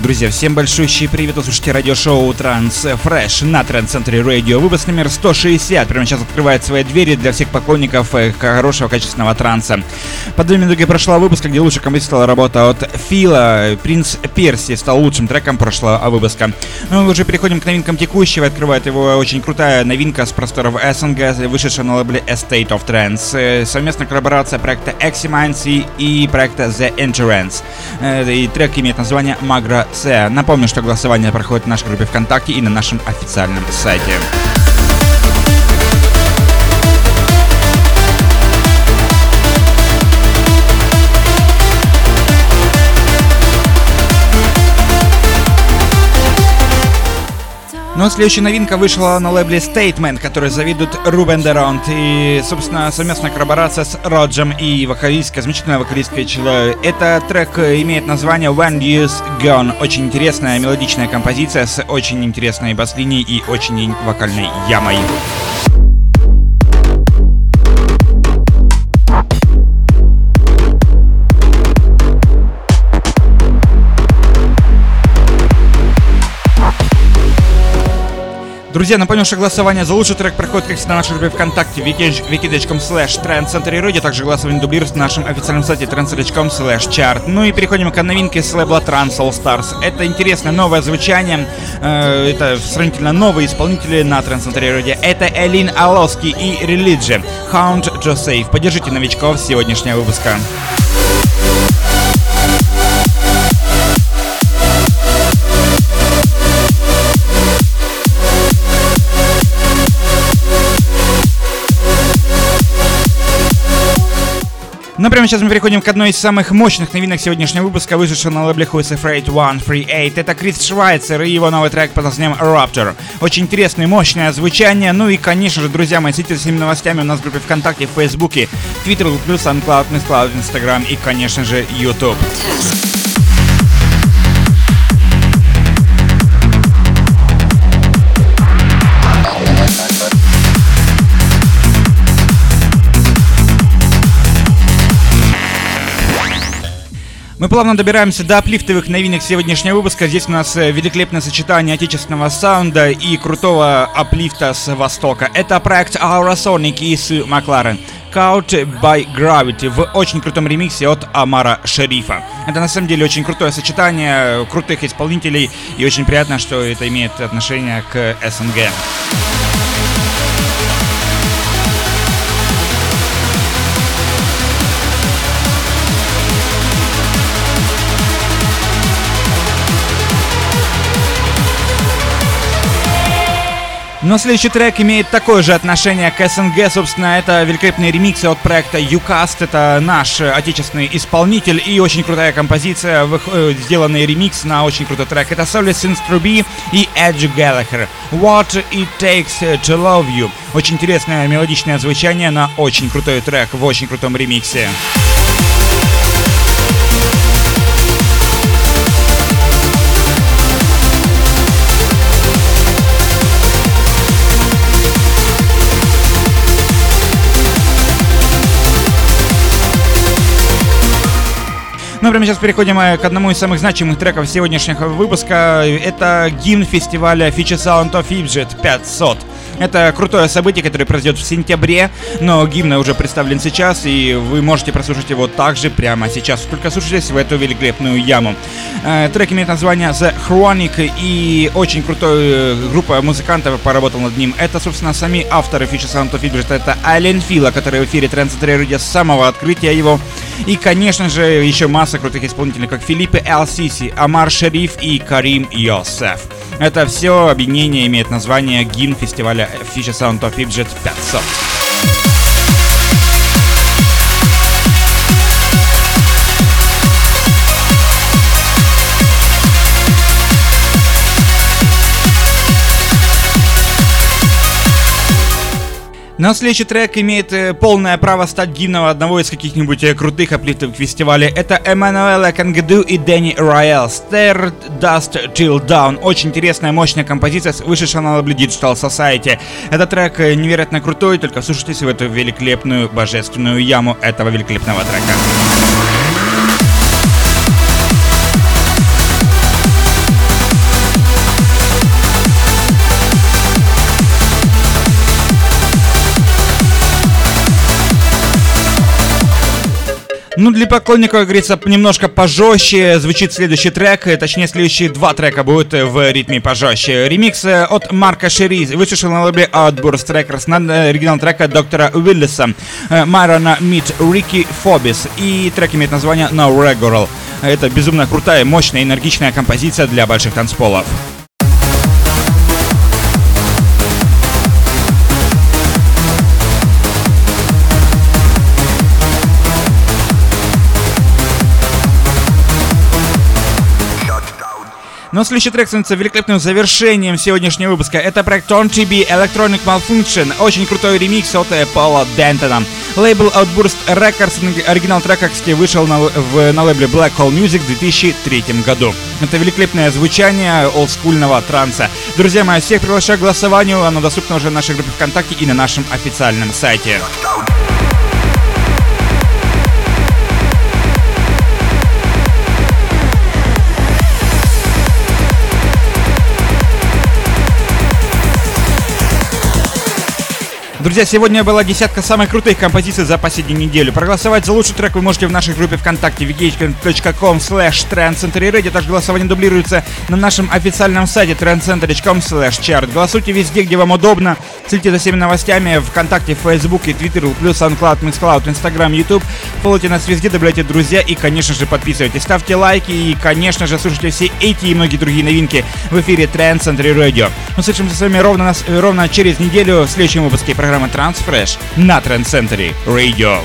Друзья, всем большущий привет, вы слушаете радиошоу Транс Фрэш на Транс-центре радио. Выпуск номер 160 прямо сейчас открывает свои двери для всех поклонников э, хорошего качественного транса. Под две минуты прошла выпуска, где лучше композиционная работа от Фила. Принц Перси стал лучшим треком прошлого выпуска. Ну, мы уже переходим к новинкам текущего. Открывает его очень крутая новинка с просторов СНГ, вышедшая на лейбле Estate of Trance. Э, совместная коллаборация проекта Eximancy и проекта The Endurance. Э, и трек имеет название Magra C. Напомню, что голосование проходит в нашей группе ВКонтакте и на нашем официальном сайте. Ну следующая новинка вышла на лейбле Statement, который завидует Рубен Деронт. И, собственно, совместная коллаборация с Роджем и вокалистка, замечательная вокалистка человек. Этот трек имеет название When You's Gone. Очень интересная мелодичная композиция с очень интересной бас-линией и очень вокальной ямой. Друзья, напомню, что голосование за лучший трек проходит, как всегда, на нашей группе ВКонтакте wiki.com slash trendcenter также голосование дублируется на нашем официальном сайте trendcenter.com slash chart. Ну и переходим к новинке с лейбла Trans All Stars. Это интересное новое звучание, э, это сравнительно новые исполнители на Trendcenter Это Элин Алоски и Religion, Hound Joseph. Поддержите новичков сегодняшнего выпуска. Но прямо сейчас мы переходим к одной из самых мощных новинок сегодняшнего выпуска, вышедшего на лейбле Who is Afraid 138. Это Крис Швайцер и его новый трек под названием Raptor. Очень интересное, мощное звучание. Ну и, конечно же, друзья мои, следите за всеми новостями у нас в группе ВКонтакте, в Фейсбуке, Твиттер, плюс SoundCloud, MissCloud, Instagram и, конечно же, YouTube. Мы плавно добираемся до аплифтовых новинок сегодняшнего выпуска. Здесь у нас э, великолепное сочетание отечественного саунда и крутого аплифта с Востока. Это проект Aurasonic и с Макларен. Couch by Gravity в очень крутом ремиксе от Амара Шерифа. Это на самом деле очень крутое сочетание крутых исполнителей и очень приятно, что это имеет отношение к СНГ. Но следующий трек имеет такое же отношение к СНГ. Собственно, это великолепные ремиксы от проекта Ucast. Это наш отечественный исполнитель и очень крутая композиция, э, сделанный ремикс на очень крутой трек. Это Solis Sins Truby и Edge Gallagher. What It Takes to Love You. Очень интересное мелодичное звучание на очень крутой трек в очень крутом ремиксе. Ну, прямо сейчас переходим э, к одному из самых значимых треков сегодняшнего выпуска. Это гимн фестиваля Feature Sound of Egypt 500. Это крутое событие, которое произойдет в сентябре, но гимн уже представлен сейчас, и вы можете прослушать его также прямо сейчас. Только слушайтесь в эту великолепную яму. Э, трек имеет название The Chronic, и очень крутая группа музыкантов поработала над ним. Это, собственно, сами авторы Feature Sound of Egypt. Это Ален Фила, который в эфире Трансцентрирует с самого открытия его. И, конечно же, еще масса крутых исполнителей, как Филиппе Эл Сиси, Амар Шериф и Карим Йосеф. Это все объединение имеет название гимн фестиваля Future Sound of Egypt 500. Но следующий трек имеет э, полное право стать гимном одного из каких-нибудь э, крутых аплифтов фестиваля. Это Эммануэла Кангеду и Дэнни Роял. Stare Dust Till Down. Очень интересная, мощная композиция, вышедшая на лейбле Digital Society. Этот трек э, невероятно крутой, только слушайтесь в эту великолепную, божественную яму этого великолепного трека. Ну, для поклонников, как говорится, немножко пожестче звучит следующий трек, э, точнее, следующие два трека будут в ритме пожестче. Ремикс э, от Марка Шери вышел на лейбле Outburst Records на оригинал трека доктора Уиллиса Майрона Мит Рики Фобис. И трек имеет название No Regular. Это безумно крутая, мощная, энергичная композиция для больших танцполов. Но следующий трек становится великолепным завершением сегодняшнего выпуска. Это проект Torn TB Electronic Malfunction. Очень крутой ремикс от Пола Дентона. Лейбл Outburst Records оригинал трека, кстати, вышел на, в, на лейбле Black Hole Music в 2003 году. Это великолепное звучание олдскульного транса. Друзья мои, всех приглашаю к голосованию. Оно доступно уже в нашей группе ВКонтакте и на нашем официальном сайте. Друзья, сегодня была десятка самых крутых композиций за последнюю неделю. Проголосовать за лучший трек вы можете в нашей группе ВКонтакте vk.com slash trendcenterradio. Также голосование дублируется на нашем официальном сайте trendcenter.com slash chart. Голосуйте везде, где вам удобно. Следите за всеми новостями ВКонтакте, Фейсбуке, Твиттере, плюс SoundCloud, MixCloud, Instagram, YouTube. Фоллowте нас везде, добавляйте друзья и, конечно же, подписывайтесь. Ставьте лайки и, конечно же, слушайте все эти и многие другие новинки в эфире Trend Center Radio. Мы слышимся с вами ровно, ровно через неделю в следующем выпуске программы Transfresh на Trend Center Radio.